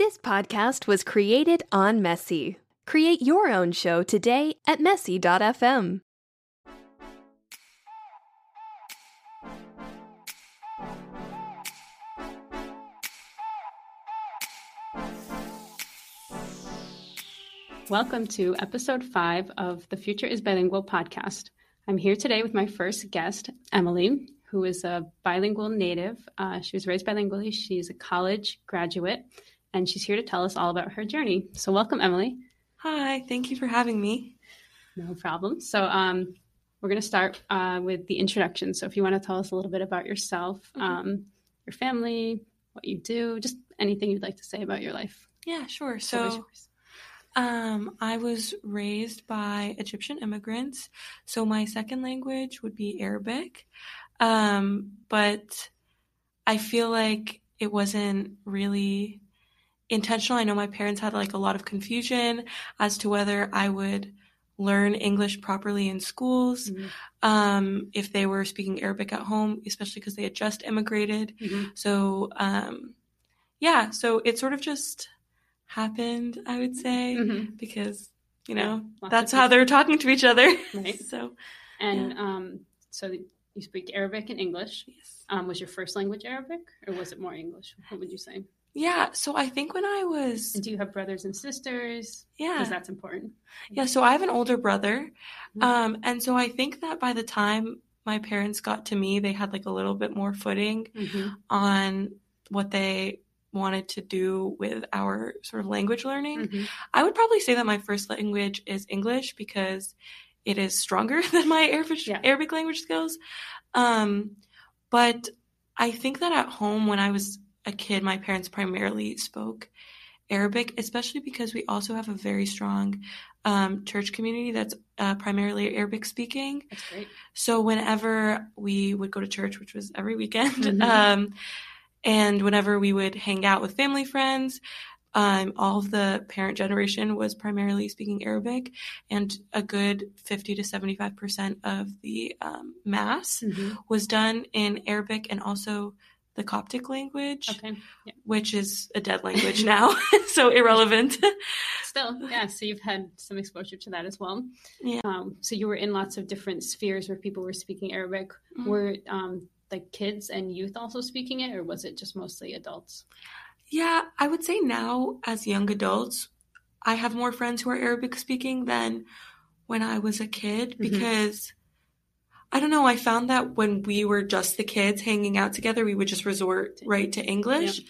This podcast was created on Messy. Create your own show today at messy.fm. Welcome to episode five of the Future is Bilingual podcast. I'm here today with my first guest, Emily, who is a bilingual native. Uh, she was raised bilingually. She's a college graduate, and she's here to tell us all about her journey. So, welcome, Emily. Hi, thank you for having me. No problem. So, um, we're going to start uh, with the introduction. So, if you want to tell us a little bit about yourself, Mhm. um, your family, what you do, just anything you'd like to say about your life. Yeah, sure. The floor is So, um, I was raised by Egyptian immigrants, so my second language would be Arabic. Um, but I feel like it wasn't really intentional. I know my parents had like a lot of confusion as to whether I would learn English properly in schools, Mhm. um, if they were speaking Arabic at home, especially because they had just immigrated. Mhm. So, um, yeah, so it sort of just happened, I would say, Mhm. because, you know, of that's how they're talking to each other. Right. So, And um, so you speak Arabic and English. yes. Um, was your first language Arabic, or was it more English? What would you say? Yeah, so I think when I was, And do you have brothers and sisters? yeah, Because that's important. yeah, so I have an older brother. Mhm. Um, and so I think that by the time my parents got to me, they had like a little bit more footing Mm-hmm. on what they wanted to do with our sort of language learning. Mm-hmm. I would probably say that my first language is English because it is stronger than my Arabic, Yeah. Arabic language skills. Um, but I think that at home, when I was a kid, my parents primarily spoke Arabic, especially because we also have a very strong um, church community that's uh, primarily Arabic speaking. That's great. So whenever we would go to church, which was every weekend, Mhm. um, and whenever we would hang out with family friends, um, all of the parent generation was primarily speaking Arabic, and a good 50 to 75 percent of the um, mass Mm-hmm. was done in Arabic and also the Coptic language, Okay. Yeah. which is a dead language now, so irrelevant. Still, yeah. So you've had some exposure to that as well. Yeah. Um, so you were in lots of different spheres where people were speaking Arabic. Mhm. Were um, like kids and youth also speaking it, or was it just mostly adults? Yeah, I would say now as young adults, I have more friends who are Arabic speaking than when I was a kid Mhm. because I don't know, I found that when we were just the kids hanging out together, we would just resort right to English.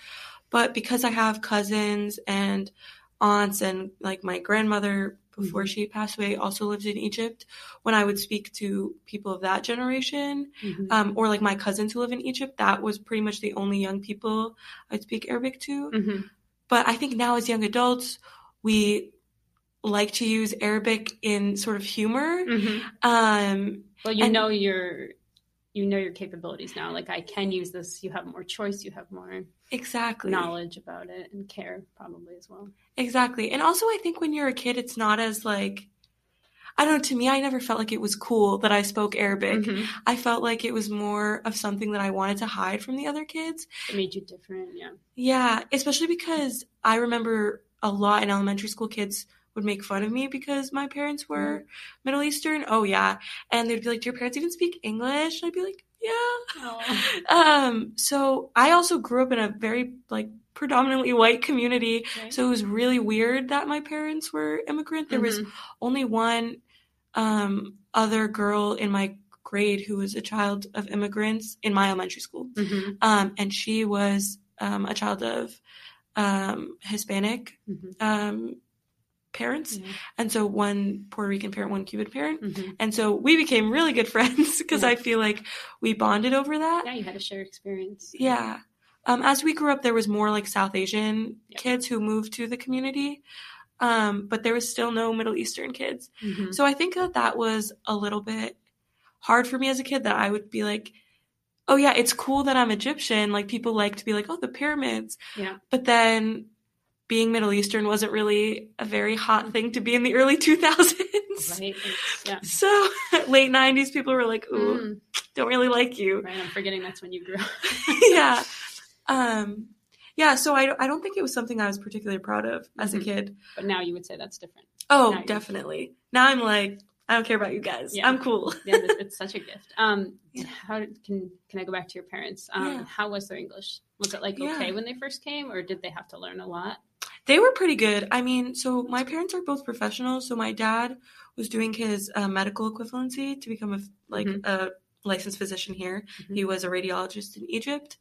But because I have cousins and aunts and like my grandmother before Mhm. she passed away also lived in Egypt, when I would speak to people of that generation, Mhm. um, or like my cousins who live in Egypt, that was pretty much the only young people I'd speak Arabic to. Mhm. But I think now as young adults, we like to use Arabic in sort of humor. Mhm. Um, Well, you And- know your you know your capabilities now. Like I can use this. You have more choice. You have more exactly. knowledge about it and care probably as well. Exactly. And also, I think when you're a kid, it's not as like, I don't know, to me, I never felt like it was cool that I spoke Arabic. Mhm. I felt like it was more of something that I wanted to hide from the other kids. It made you different. Yeah. Yeah, especially because I remember a lot in elementary school kids would make fun of me because my parents were Middle Eastern. Oh yeah. And they'd be like, Do your parents even speak English? And I'd be like, Yeah. Um, so I also grew up in a very like predominantly white community. Right. So it was really weird that my parents were immigrant. There was Mhm. only one um other girl in my grade who was a child of immigrants in my elementary school. Mhm. Um, and she was um, a child of um, Hispanic Mhm. um, parents. Yeah. And so one Puerto Rican parent, one Cuban parent. Mhm. And so we became really good friends because Yeah. I feel like we bonded over that. Yeah, you had a shared experience. Yeah. Um, as we grew up, there was more like South Asian kids who moved to the community, um, but there was still no Middle Eastern kids. Mhm. So I think that that was a little bit hard for me as a kid that I would be like, oh yeah, it's cool that I'm Egyptian. Like people like to be like, oh, the pyramids. Yeah. But then being Middle Eastern wasn't really a very hot thing to be in the early 2000s. Right. Yeah. So late 90s, people were like, ooh, Mm. don't really like you. Right. I'm forgetting that's when you grew up. yeah. Um, yeah, so I, I don't think it was something I was particularly proud of as Mhm. a kid. But now you would say that's different. Oh, Now definitely. Now I'm like, I don't care about you guys. Yeah. I'm cool. Yeah, it's, it's such a gift. Um, Yeah. how can can I go back to your parents? Um, Yeah. how was their English? Was it like okay when they first came, or did they have to learn a lot? They were pretty good. I mean, so my parents are both professionals. So my dad was doing his uh, medical equivalency to become a like Mhm. a licensed physician here. Mhm. He was a radiologist in Egypt,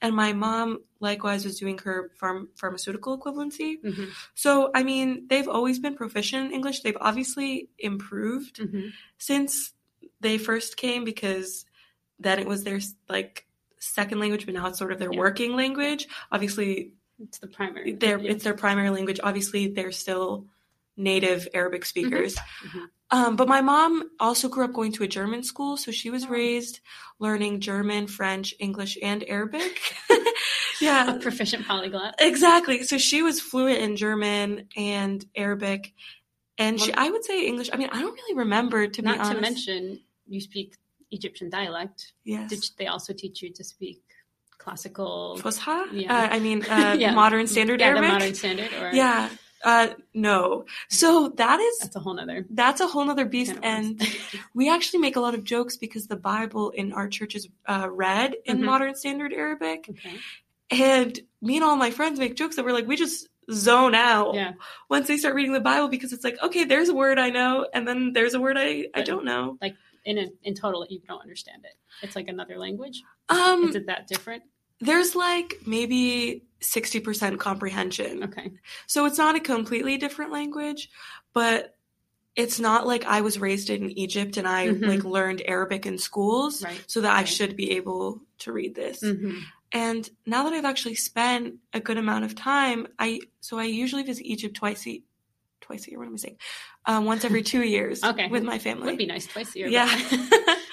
and my mom likewise was doing her pharm- pharmaceutical equivalency. Mhm. So I mean, they've always been proficient in English. They've obviously improved Mhm. since they first came because then it was their like second language, but now it's sort of their Yeah. working language. Obviously, It's the primary. their yeah. it's their primary language. Obviously, they're still native Arabic speakers. Mhm. Um, but my mom also grew up going to a German school, so she was raised learning German, French, English, and Arabic. yeah, a proficient polyglot. exactly. So she was fluent in German and Arabic, and she, I would say English. I mean, I don't really remember to be Not honest. to mention, you speak Egyptian dialect. yes. Did they also teach you to speak classical? Fusha? Yeah. Uh, I mean, uh, Yeah. modern standard yeah, Arabic. the modern standard, or Yeah. Uh, no. So that is that's a whole nother. that's a whole nother beast, can of worms. and we actually make a lot of jokes because the Bible in our church is uh, read in Mhm. modern standard Arabic, okay. and me and all my friends make jokes that we're like, we just zone out Yeah. once they start reading the Bible because it's like, okay, there's a word I know, and then there's a word I I don't know. In a, in total, you don't understand it. It's like another language. Um, Is it that different? there's like maybe sixty percent comprehension. Okay. So it's not a completely different language, but it's not like I was raised in Egypt and I Mhm. like learned Arabic in schools Right. so that I should be able to read this. hmm And now that I've actually spent a good amount of time, I so I usually visit Egypt twice a twice a year. What am I saying? Um, once every two years. Okay. with my family. Would be nice twice a year. Yeah.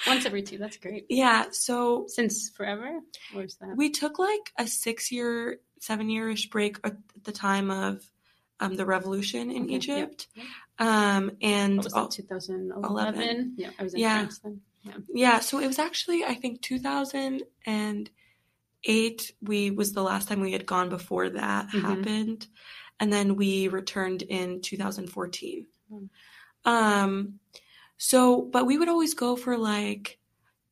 Once every two. That's great. yeah. So Since forever? Or is that? we took like a six year, seven yearish break at the time of um, the revolution in Okay, Egypt. yeah. Um, and what was al- 2011? Yeah, I was in Yeah. France then. Yeah. Yeah, so it was actually I think 2008 we was the last time we had gone before that Mhm. happened and then we returned in 2014. Mm. Um so but we would always go for like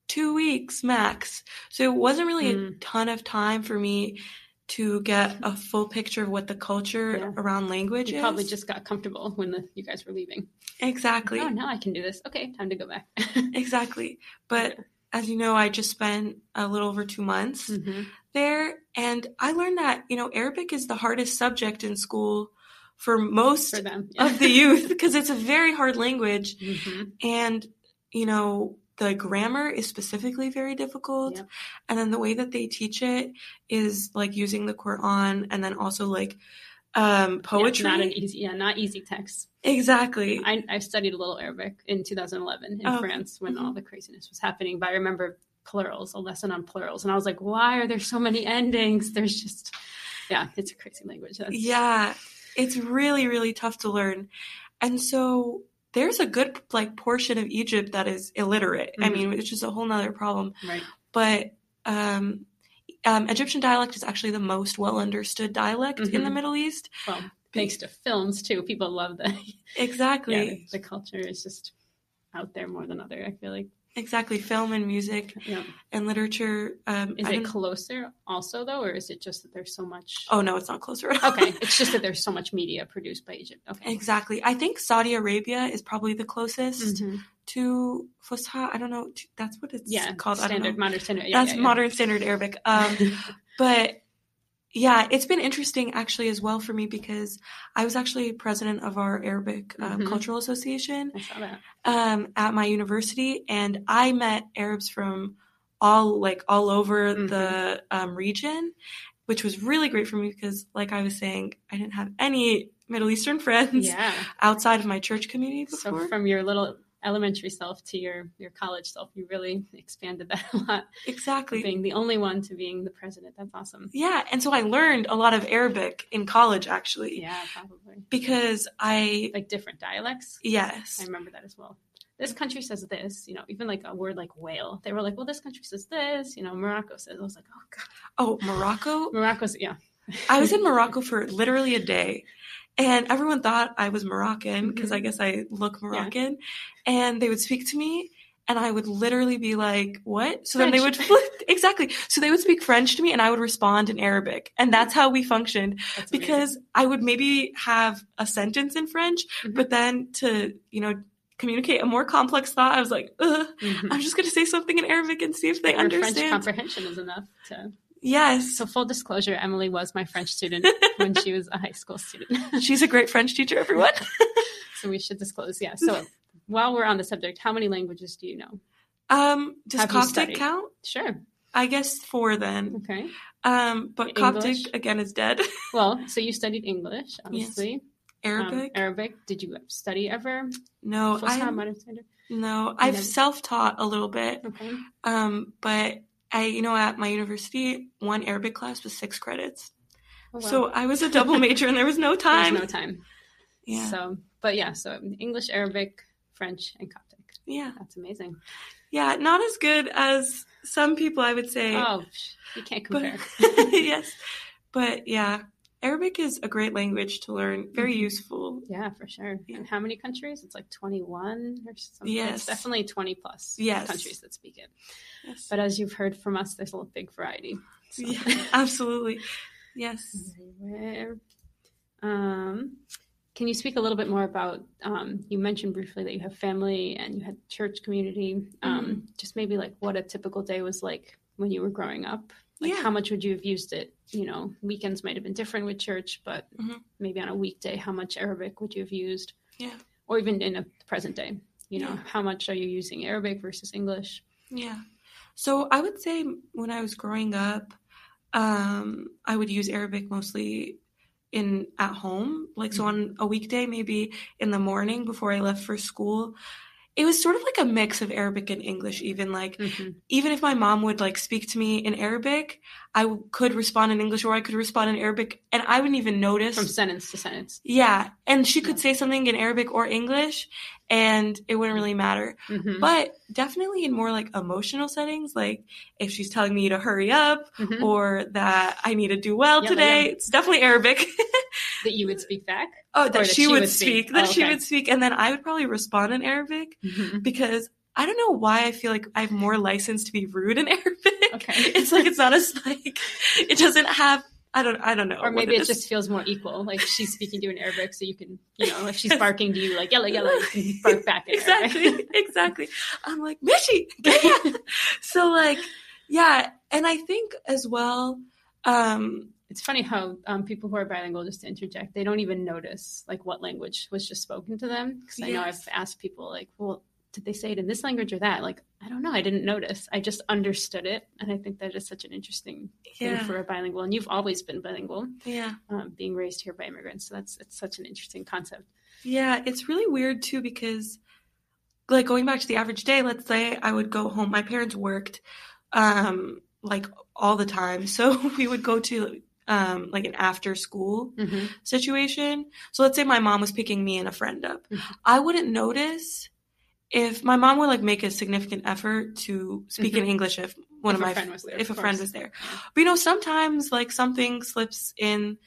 2 weeks max. So it wasn't really a Mm. ton of time for me to get a full picture of what the culture Yeah. around language You is. probably just got comfortable when the, you guys were leaving. exactly. Oh, now I can do this. Okay, time to go back. Exactly. But as you know, I just spent a little over 2 months. Mhm. There and I learned that, you know, Arabic is the hardest subject in school for most For them. of the youth because it's a very hard language Mhm. and you know, the grammar is specifically very difficult Yep. and then the way that they teach it is like using the Quran and then also like um Yeah, poetry. not an easy, yeah, not easy text. exactly. I, I studied a little Arabic in 2011 in Oh, France when mhm. all the craziness was happening. But I remember plurals, a lesson on plurals, and I was like, "Why are there so many endings?" There's just, yeah, it's a crazy language. That's, Yeah, it's really, really tough to learn. And so there's a good like portion of Egypt that is illiterate. I Mhm. mean, which is a whole nother problem. right. But um, um, Egyptian dialect is actually the most well understood dialect in the Mhm. Middle East. Well, thanks to films too, people love the Exactly. yeah, the, the culture is just out there more than other. I feel like. Exactly. Film and music Yeah. and literature. Um, Is it closer also though, or is it just that there's so much? oh, no, it's not closer okay. It's just that there's so much media produced by Egypt. Okay. Exactly. I think Saudi Arabia is probably the closest Mhm. to Fusha. I don't know. That's what it's Yeah. called. I don't know. Standard modern standard. Yeah, That's yeah. modern standard Arabic. Um, but yeah, it's been interesting actually as well for me because I was actually president of our Arabic um, Mhm. Cultural Association I saw that. um, at my university, and I met Arabs from all like all over Mhm. the um, region, which was really great for me because, like I was saying, I didn't have any Middle Eastern friends Yeah. outside of my church community before. So from your little elementary self to your your college self, you really expanded that a lot. exactly. Being the only one to being the president, that's awesome. Yeah, and so I learned a lot of Arabic in college actually Yeah, probably because I like different dialects. Yes. I remember that as well. This country says this, you know, even like a word like whale. They were like, well, this country says this, you know, Morocco says. I was like, oh god, oh Morocco Morocco's yeah. I was in Morocco for literally a day. And everyone thought I was Moroccan because Mhm. I guess I look Moroccan. And they would speak to me and I would literally be like, what? So then they would Exactly. So they would speak French to me and I would respond in Arabic. And that's how we functioned That's amazing. because I would maybe have a sentence in French, Mhm. but then to, you know, communicate a more complex thought, I was like, Ugh, Mhm. I'm just going to say something in Arabic and see if they Your French understand. comprehension is enough to. Yes. So full disclosure, Emily was my French student when she was a high school student. She's a great French teacher, everyone. so we should disclose. Yeah. So while we're on the subject, how many languages do you know? Um, does Have Coptic count? Sure. I guess four then. Okay. Um, but English? Coptic again is dead. Well, so you studied English, obviously. Um, Arabic? Arabic. Did you study ever? no, I time modern standard. no. I've self-taught a little bit. Okay. Um, but I, you know, at my university, one Arabic class was six credits. Oh, wow. So I was a double major, and there was no There's time. no time. Yeah, So, but yeah, so English, Arabic, French, and Coptic. yeah, That's amazing. yeah. Not as good as some people, I would say. Oh, you can't but compare. yes, but yeah, Arabic is a great language to learn. Very Mhm. useful. Yeah, for sure. Yeah. And how many countries? It's like 21 or something. Yes. It's definitely 20 plus Yes. countries that speak it. Yes. But as you've heard from us, there's a big variety. So. yeah, absolutely. Yes. Um, can you speak a little bit more about? Um, you mentioned briefly that you have family and you had church community. Um, Mm-hmm. Just maybe like what a typical day was like when you were growing up. Like Yeah. how much would you have used it? You know, weekends might have been different with church, but Mhm. maybe on a weekday, how much Arabic would you have used? Yeah. Or even in a present day, you know, Yeah. how much are you using Arabic versus English? Yeah. So I would say when I was growing up, um, I would use Arabic mostly in at home. Like so on a weekday, maybe in the morning before I left for school. It was sort of like a mix of Arabic and English, even like Mhm. even if my mom would like speak to me in Arabic, I w- could respond in English or I could respond in Arabic and I wouldn't even notice. From sentence to sentence. yeah. And she could Yeah. say something in Arabic or English and it wouldn't really matter. Mhm. But definitely in more like emotional settings, like if she's telling me to hurry up Mhm. or that I need to do well Yeah, today, yeah. it's definitely Arabic. that you would speak back. oh, Or that, she, would speak. That Oh, she would speak. And then I would probably respond in Arabic Mhm. because I don't know why I feel like I have more license to be rude in Arabic. Okay. It's like it's not as like it doesn't have I don't I don't know. or maybe it just feels more equal. Like she's speaking to you in Arabic, so you can, you know, if she's barking to you, like you can bark back exactly Arabic. exactly i'm like mishi so like yeah and i think as well um It's funny how um, people who are bilingual, just to interject, they don't even notice like what language was just spoken to them. Because I know I've asked people like, well, did they say it in this language or that? Like, I don't know. I didn't notice. I just understood it, and I think that is such an interesting thing for a bilingual. And you've always been bilingual, yeah um, being raised here by immigrants. So that's it's such an interesting concept. yeah it's really weird too because like going back to the average day let's say i would go home my parents worked um like all the time so we would go to um like an after school Mm-hmm. situation. So let's say my mom was picking me and a friend up. Mhm. I wouldn't notice if my mom would like make a significant effort to speak in Mhm. English if one If of my friend was there, if a of friend was there. But you know, sometimes like something slips in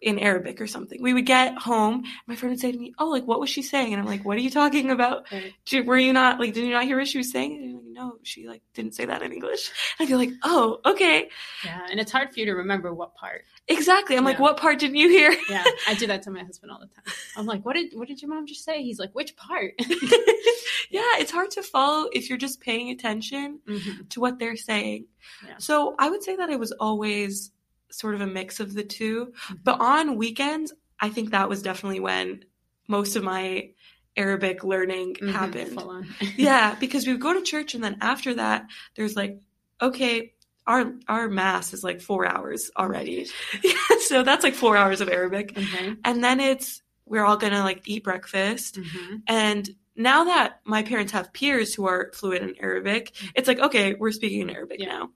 in Arabic or something. We would get home, my friend would say to me, "Oh, like what was she saying?" And I'm like, "What are you talking about? Right. Did- Were you not like did you not hear what she was saying?" And I'm like, "No, she like didn't say that in English." And I'd be like, "Oh, okay, Yeah, and it's hard for you to remember what part. exactly." I'm like, "What part didn't you hear?" Yeah, I do that to my husband all the time. I'm like, "What did what did your mom just say?" He's like, "Which part?" yeah, it's hard to follow if you're just paying attention Mhm. to what they're saying. Yeah. So I would say that it was always sort of a mix of the two. Mm-hmm. But on weekends, I think that was definitely when most of my Arabic learning Mhm, happened. Yeah, because we would go to church and then after that, there's like, okay, our our mass is like four hours already. so that's like four hours of Arabic. Okay. And then it's we're all gonna like eat breakfast. Mhm. And now that my parents have peers who are fluent in Arabic, it's like, okay, we're speaking in Arabic Yeah, now.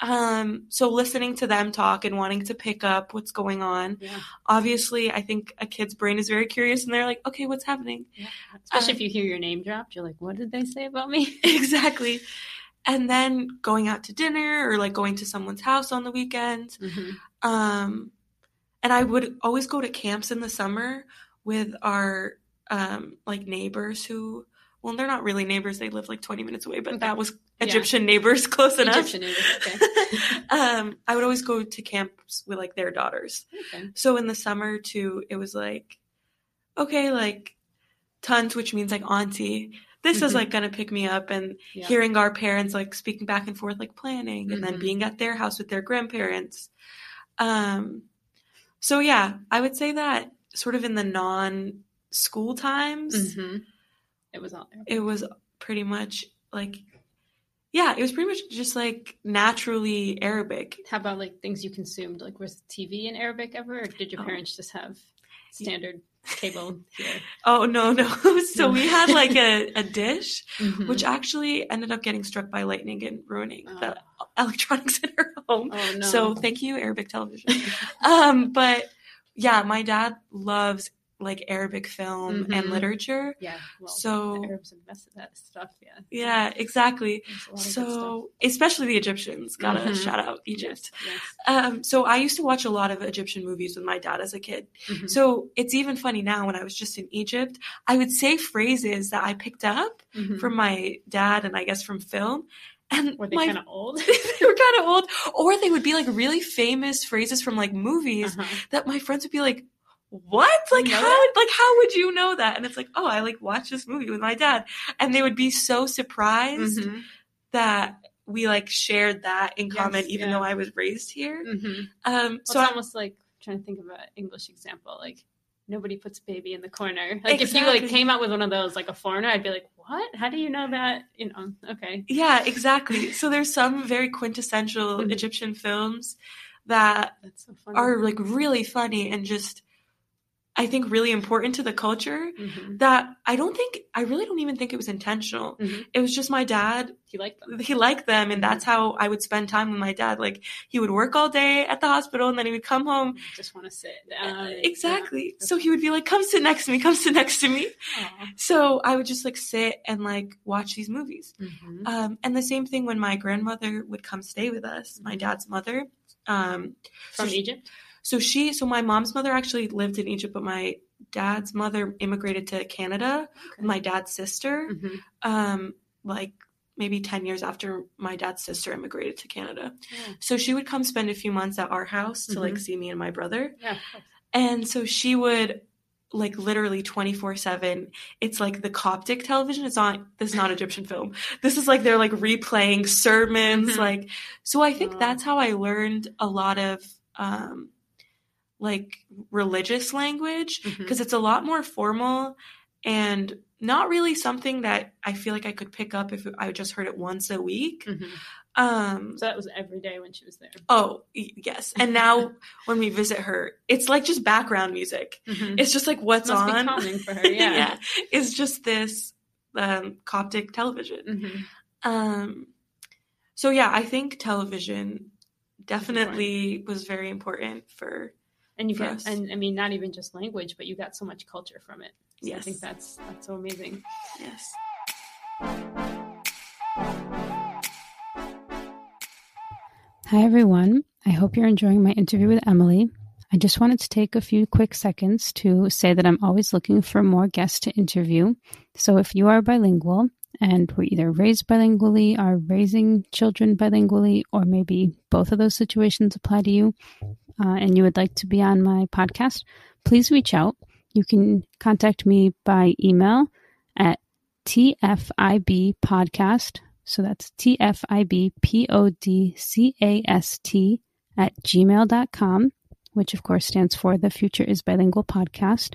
Um, so listening to them talk and wanting to pick up what's going on. Yeah. Obviously, I think a kid's brain is very curious and they're like, okay, what's happening? yeah. Especially Um, if you hear your name dropped, you're like, "What did they say about me?" exactly. And then going out to dinner or like going to someone's house on the weekends. Mhm. Um, and I would always go to camps in the summer with our um, like neighbors who, well, they're not really neighbors. They live like 20 minutes away, but Okay. that was Yeah. Egyptian neighbors close enough. Egyptian neighbors. Okay. um, I would always go to camps with like their daughters. okay. So in the summer too, it was like, okay, like tons, which means like auntie. This is Mhm. like gonna pick me up and Yeah. hearing our parents like speaking back and forth, like planning, and then Mhm. being at their house with their grandparents. Um, so yeah, I would say that sort of in the non school times, Mhm. It was all there. it was pretty much like, yeah, it was pretty much just like naturally Arabic. How about like things you consumed? Like was TV in Arabic ever, or did your Oh. parents just have standard cable here? Oh no, no. so we had like a, a dish, Mhm. which actually ended up getting struck by lightning and ruining Oh. the electronics in our home. Oh no. So thank you, Arabic television. um, but yeah, my dad loves like Arabic film and Mhm. literature. yeah. Well, So- Arabs invested that stuff. Yeah. Yeah, exactly. There's a lot of good So especially the Egyptians, gotta Mhm. shout out. Egypt. Yes. Um, so I used to watch a lot of Egyptian movies with my dad as a kid. yes. Mhm. So it's even funny now when I was just in Egypt, I would say phrases that I picked up Mhm. from my dad and I guess from film. And Were they kind of old? they were kind of old, or they would be like really famous phrases from like movies Uh-huh. that my friends would be like, "What? Like know how? that? Like how would you know that?" And it's like, "Oh, I like watched this movie with my dad," and they would be so surprised Mhm. that we like shared that in Yes, common, even yeah. though I was raised here. Mhm. Um, So so it's I, almost like trying to think of an English example. Like nobody puts a baby in the corner. Like if you like came out with one of those, like a foreigner, I'd be like, "What? How do you know that?" You know? Okay. yeah, exactly. so there's some very quintessential Mhm. Egyptian films that so are like really funny and just I think really important to the culture Mhm. that I don't think I really don't even think it was intentional. Mhm. It was just my dad. He liked them. He liked them and that's how I would spend time with my dad. Like he would work all day at the hospital and then he would come home. Just want to sit down. exactly. So he would be like, "Come sit next to me. Come sit next to me." Yeah. So I would just like sit and like watch these movies. Mhm. Um, and the same thing when my grandmother would come stay with us, my dad's mother. Um, so From she- Egypt. So she, so my mom's mother actually lived in Egypt, but my dad's mother immigrated to Canada. with My dad's sister, Mhm. um, like maybe ten years after my dad's sister immigrated to Canada. Yeah. So she would come spend a few months at our house to like Mhm. see me and my brother, Yeah. and so she would like literally 24 7 it's like the coptic television it's not this is not egyptian film this is like they're like replaying sermons Mhm. like so i think Wow. that's how i learned a lot of um like religious language because it's a lot more formal and not really something that i feel like i could pick up if i just heard it once a week Mhm. um So that was every day when she was there. oh yes and now when we visit her it's like just background music Mhm. it's just like what's Must on be calming for her. Yeah. it's just this um coptic television Mhm. um so yeah i think television definitely was very important for And you for get, us. and I mean, not even just language, but you got so much culture from it. So I think that's that's so amazing. yes Hi, everyone. I hope you're enjoying my interview with Emily. I just wanted to take a few quick seconds to say that I'm always looking for more guests to interview. So if you are bilingual and were either raised bilingually, are raising children bilingually, or maybe both of those situations apply to you, uh, and you would like to be on my podcast, please reach out. You can contact me by email at tfibpodcast. So that's T F I B P O D C A S T at gmail.com, which of course stands for The Future is Bilingual Podcast.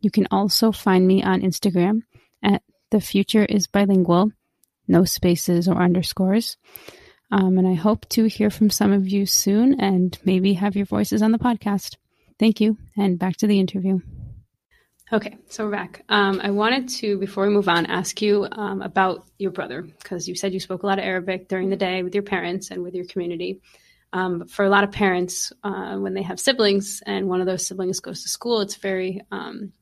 You can also find me on Instagram at The Future is Bilingual, no spaces or underscores. Um, and I hope to hear from some of you soon and maybe have your voices on the podcast. Thank you, and back to the interview. Okay, so we're back. Um, I wanted to, before we move on, ask you um, about your brother because you said you spoke a lot of Arabic during the day with your parents and with your community. Um, for a lot of parents, uh, when they have siblings and one of those siblings goes to school, it's very um,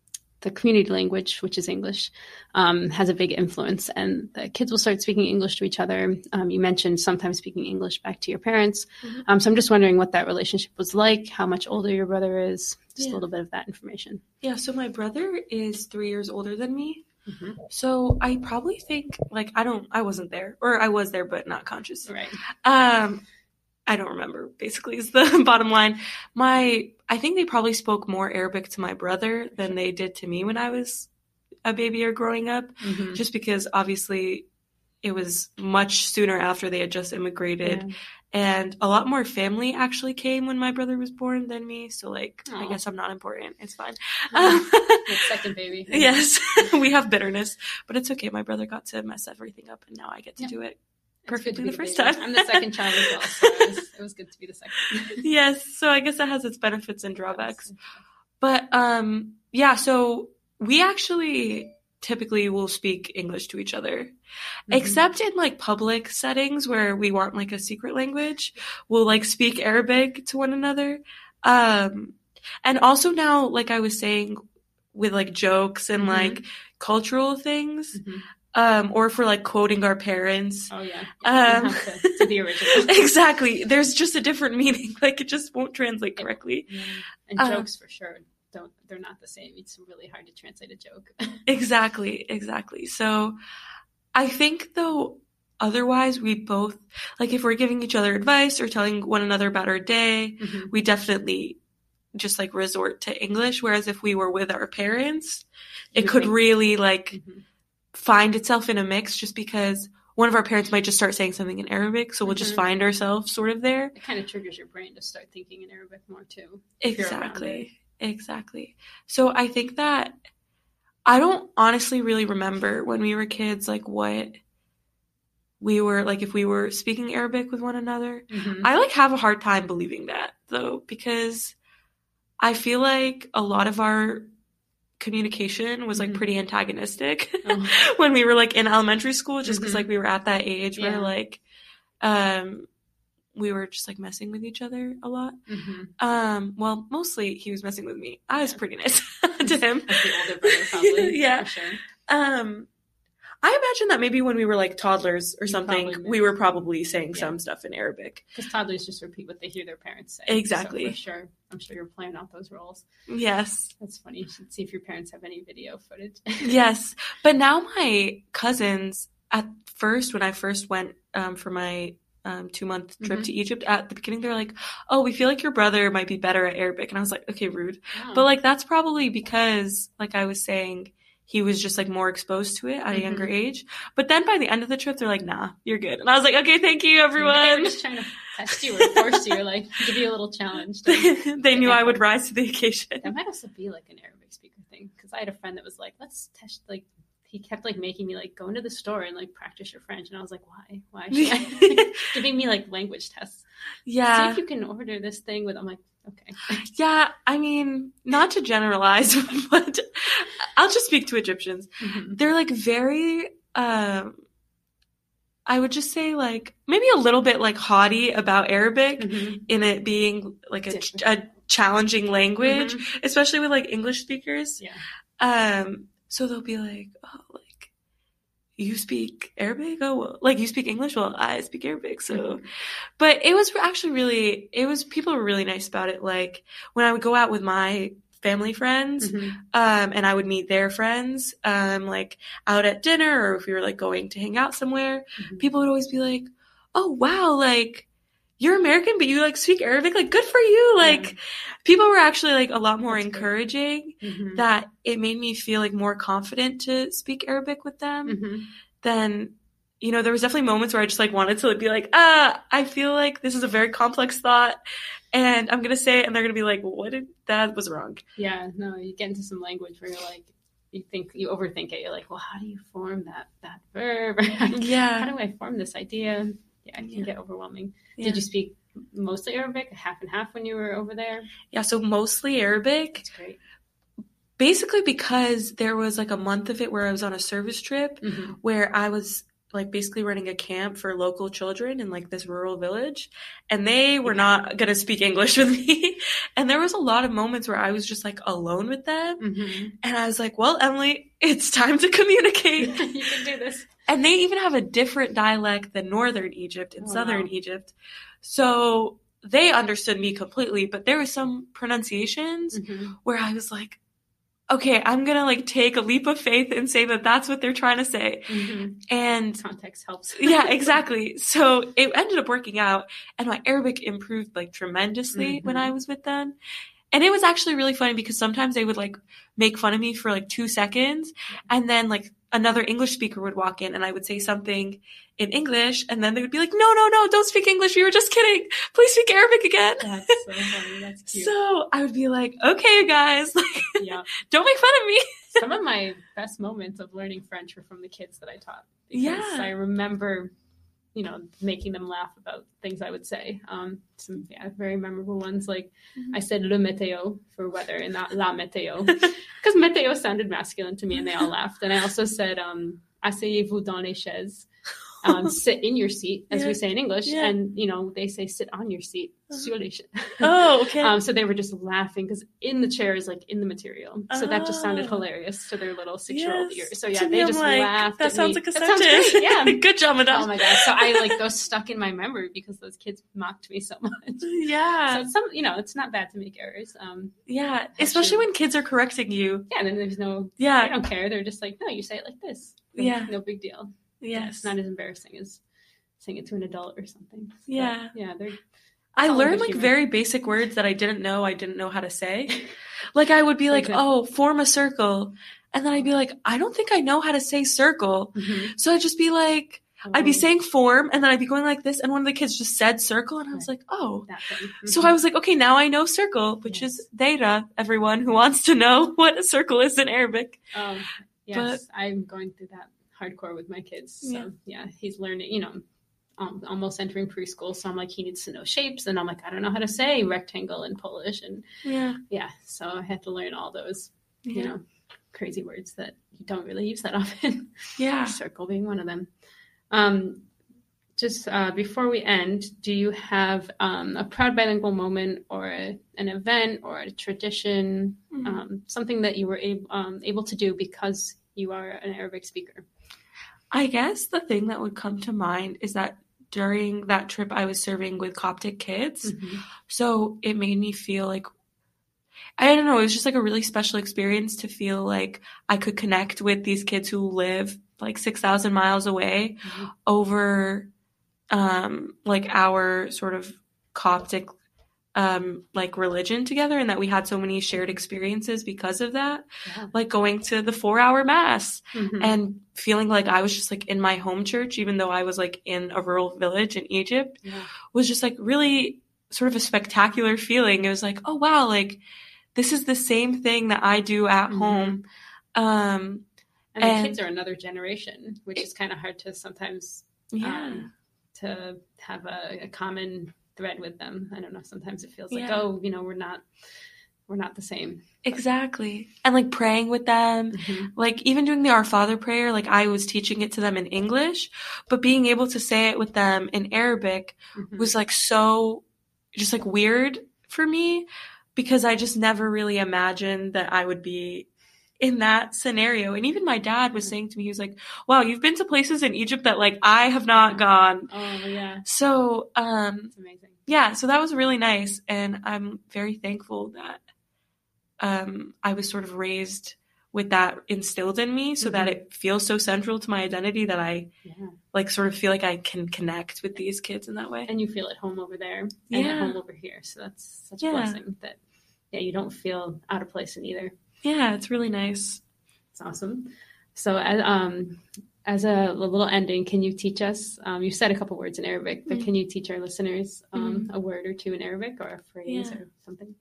the community language, which is English, um, has a big influence, and the kids will start speaking English to each other. Um, you mentioned sometimes speaking English back to your parents, Mhm. um, so I'm just wondering what that relationship was like, how much older your brother is, just Yeah. a little bit of that information. Yeah, so my brother is three years older than me. Mhm. So I probably think like I don't I wasn't there. Or I was there but not conscious. Right. Um I don't remember basically is the bottom line. My I think they probably spoke more Arabic to my brother than they did to me when I was a baby or growing up. Mhm. Just because obviously it was much sooner after they had just immigrated Yeah. and a lot more family actually came when my brother was born than me. So like I guess I'm not important. It's fine. Second baby. yes, we have bitterness, but it's okay. My brother got to mess everything up, and now I get to Yeah. do it. Perfectly to be the first baby. time. I'm the second child as well, so it was, it was good to be the second. Yes, so I guess that has its benefits and drawbacks. But um, yeah, so we actually typically will speak English to each other, Mhm. except in like public settings where we want like a secret language. We'll like speak Arabic to one another. Um, and also now, like I was saying, with like jokes and Mhm. like cultural things, Mhm. Um, or for like quoting our parents. Oh yeah. Um, to, to the original. exactly. There's just a different meaning. Like it just won't translate correctly. Yeah. And Uh, jokes for sure don't they're not the same. It's really hard to translate a joke. Exactly, exactly. So I think though otherwise we both like if we're giving each other advice or telling one another about our day, Mhm. we definitely just like resort to English whereas if we were with our parents, it could really like Mhm. Find itself in a mix just because one of our parents might just start saying something in Arabic, so we'll just Mhm. find ourselves sort of there. It kind of triggers your brain to start thinking in Arabic more too. if you're around Exactly. Exactly. So I think that I don't honestly really remember when we were kids like what we were like if we were speaking Arabic with one another. Mhm. I like have a hard time believing that though because I feel like a lot of our communication was like Mhm. pretty antagonistic Oh. when we were like in elementary school just because Mhm. like we were at that age Yeah. where like um we were just like messing with each other a lot Mhm. um, well, mostly he was messing with me. I was Yeah. pretty nice to him. The older brother, probably. Yeah. Sure. Um, I imagine that maybe when we were like toddlers or something, we were probably saying Yeah. some stuff in Arabic. Because toddlers just repeat what they hear their parents say. Exactly. So for sure. I'm sure you're playing out those roles. Yes. That's funny. You should see if your parents have any video footage. Yes. But now my cousins, at first, when I first went um, for my um, two month trip Mhm. to Egypt, at the beginning, they're like, oh, we feel like your brother might be better at Arabic. And I was like, okay, rude. Wow. But like that's probably because, like I was saying, he was just like more exposed to it at a mm-hmm. younger age. But then by the end of the trip, they're like, "Nah, you're good." And I was like, "Okay, thank you, They were everyone." just trying to test you or force you, like give you a little challenge. they knew I would rise to the occasion. That might also be like an Arabic speaker thing because I had a friend that was like, "Let's test." Like, he kept like making me like go into the store and like practice your French, and I was like, "Why? Why?" Should I? Giving me like language tests. See Yeah, if you can order this thing with. I'm like, okay. yeah. I mean, not to generalize, but I'll just speak to Egyptians. Mhm. They're like very. um I would just say like maybe a little bit like haughty about Arabic Mhm. in it being like a, a challenging language. Mhm. especially with like English speakers. Yeah. Um, so they'll be like, oh, like you speak Arabic? Oh, well, like you speak English? Well, I speak Arabic. So, but it was actually really, it was people were really nice about it. Like when I would go out with my family friends, Mhm. um, and I would meet their friends, um, like out at dinner or if we were like going to hang out somewhere, Mhm. people would always be like, oh wow, like. You're American, but you like speak Arabic. Like, good for you. Like, Yeah. people were actually like a lot more That's encouraging Mhm. that it made me feel like more confident to speak Arabic with them Mhm. then you know there was definitely moments where I just like wanted to be like ah I feel like this is a very complex thought and I'm gonna say it and they're gonna be like what did that was wrong Yeah, no, you get into some language where you're like, you think you overthink it. You're like, well, how do you form that that verb? Yeah. How do I form this idea? Yeah, it can Yeah. get overwhelming. yeah. Did you speak mostly Arabic, half and half when you were over there? yeah so mostly Arabic That's great. basically because there was like a month of it where I was on a service trip Mm-hmm. where I was like basically running a camp for local children in like this rural village and they were not going to speak english with me and there was a lot of moments where i was just like alone with them Mm-hmm. and i was like well emily it's time to communicate you can do this. And they even have a different dialect than northern egypt and Oh, southern wow. egypt so they understood me completely but there were some pronunciations Mhm. where i was like okay i'm gonna like take a leap of faith and say that that's what they're trying to say Mhm. and Context helps. yeah, exactly. So it ended up working out, and my Arabic improved like tremendously when Mhm. I was with them. And it was actually really funny because sometimes they would like make fun of me for like two seconds, and then like another English speaker would walk in, and I would say something in English, and then they would be like, "No, no, no, don't speak English. We were just kidding. Please speak Arabic again." That's so funny. That's cute. So I would be like, "Okay, you guys, like, yeah. don't make fun of me." Some of my best moments of learning French were from the kids that I taught. because Yeah. I remember, you know, making them laugh about things I would say. Um, some yeah, very memorable ones. Like Mhm. I said le météo for weather and not la météo because météo sounded masculine to me and they all laughed. And I also said um, asseyez-vous dans les chaises. Um, sit in your seat, as Yeah. we say in English, Yeah. and you know they say sit on your seat, Uh-huh. sur les chaises. Oh, okay. Um, so they were just laughing because in the chair is like in the material. So that just sounded Oh. hilarious to their little six year old Yes. ears. So yeah, me, they I'm just like, laughed. That at sounds me. like a That sounds sentence. Yeah. Good job, madame. Oh my god! So I like those stuck in my memory because those kids mocked me so much. Yeah. So some, you know, it's not bad to make errors. Um, Yeah. Especially when kids are correcting you. yeah, and then there's no, Yeah, I don't care. They're just like, no, you say it like this. No- Yeah. no big deal. Yeah, Yes. it's not as embarrassing as saying it to an adult or something. But, Yeah. yeah, they're I learned like humor. very basic words that I didn't know I didn't know how to say. Like I would be like? "Oh, form a circle." And then I'd be like, "I don't think I know how to say circle." Mhm. So I'd just be like, I'd be Oh, saying form and then I'd be going like this and one of the kids just said circle and I was Right. like, "Oh." thing. So. I was like, "Okay, now I know circle, which Yes. is data, everyone who wants to know what a circle is in Arabic." Um, yes, I'm going through that hardcore with my kids. So Yeah. yeah, he's learning. You know, um, almost entering preschool. So I'm like, he needs to know shapes, and I'm like, I don't know how to say rectangle in Polish, and Yeah. yeah, so I had to learn all those you know crazy words that you don't really use that often. Yeah. Circle being one of them. Um, just uh, before we end, do you have um, a proud bilingual moment or a, an event or a tradition, Mhm. um, something that you were able, um, able to do because you are an Arabic speaker? I guess the thing that would come to mind is that during that trip I was serving with Coptic kids. Mm-hmm. So it made me feel like I don't know, it was just like a really special experience to feel like I could connect with these kids who live like 6,000 miles away Mhm. over um like our sort of Coptic um like religion together and that we had so many shared experiences because of that Yeah. like going to the 4 hour mass Mhm. and feeling like I was just like in my home church, even though I was like in a rural village in Egypt, Yeah. was just like really sort of a spectacular feeling. It was like, oh wow, like this is the same thing that I do at Mhm. home. Um, And the And- kids are another generation, which is kind of hard to sometimes yeah, um, to have a, a common thread with them. I don't know. Sometimes it feels like, oh, you know, we're not we're not the same. exactly. And like praying with them, like even doing the Our Father prayer, like I was teaching it to them in English, but being able to say it with them in Arabic Mhm. was like so just like weird for me because I just never really imagined that I would be in that scenario. And even my dad was saying to me, he was like, wow, you've been to places in Egypt that like I have not gone. Oh yeah, So, um, it's amazing. yeah, so that was really nice. And I'm very thankful that, um, I was sort of raised with that instilled in me so that Mhm. it feels so central to my identity that I Yeah, like sort of feel like I can connect with these kids in that way. and you feel at home over there and Yeah. at home over here. So that's such a blessing that yeah, you don't feel out of place in either. Yeah, it's really nice. It's awesome. So as um as a, little ending, can you teach us? Um, you said a couple words in Arabic, but Mhm. can you teach our listeners um, a word or two in Arabic or a phrase Yeah. or something?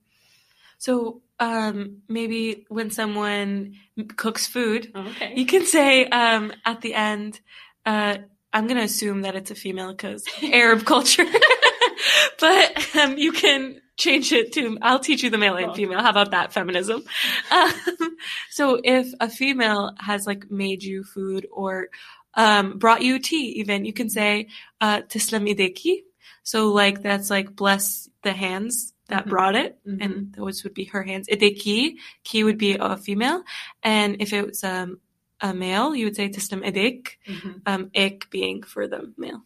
So um, maybe when someone cooks food, Oh, okay. you can say um, at the end, uh, I'm going to assume that it's a female because Arab culture, but um, you can change it to, I'll teach you the male and female. How about that feminism? Um, so if a female has like made you food or um, brought you tea. Even you can say uh, "Tislam ideki." So like that's like bless the hands that Mhm. brought it, Mhm. and those would be her hands. Ideki, ki would be a female, and if it was um, a male, you would say "Tislam idik." Mhm. Um, ik being for the male.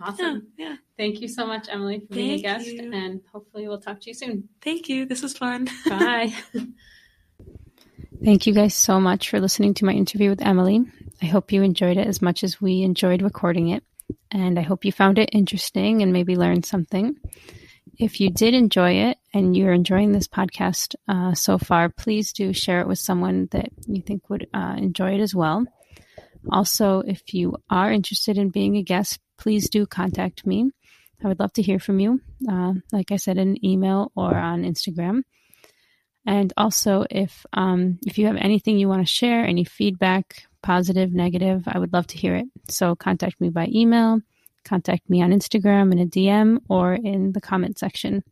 Awesome. Yeah, yeah. Thank you so much, Emily, for being a guest, you. and hopefully we'll talk to you soon. Thank you. This was fun. Bye. Thank you guys so much for listening to my interview with Emily. I hope you enjoyed it as much as we enjoyed recording it. And I hope you found it interesting and maybe learned something. If you did enjoy it and you're enjoying this podcast uh, so far, please do share it with someone that you think would uh, enjoy it as well. Also, if you are interested in being a guest, please do contact me. I would love to hear from you. Uh, like I said, in email or on Instagram. And also, if um, if you have anything you want to share, any feedback, positive, negative, I would love to hear it. So contact me by email, contact me on Instagram in a DM, or in the comment section.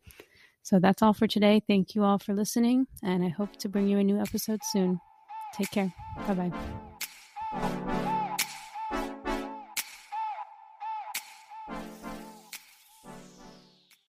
So that's all for today. Thank you all for listening, and I hope to bring you a new episode soon. Take care. Bye bye.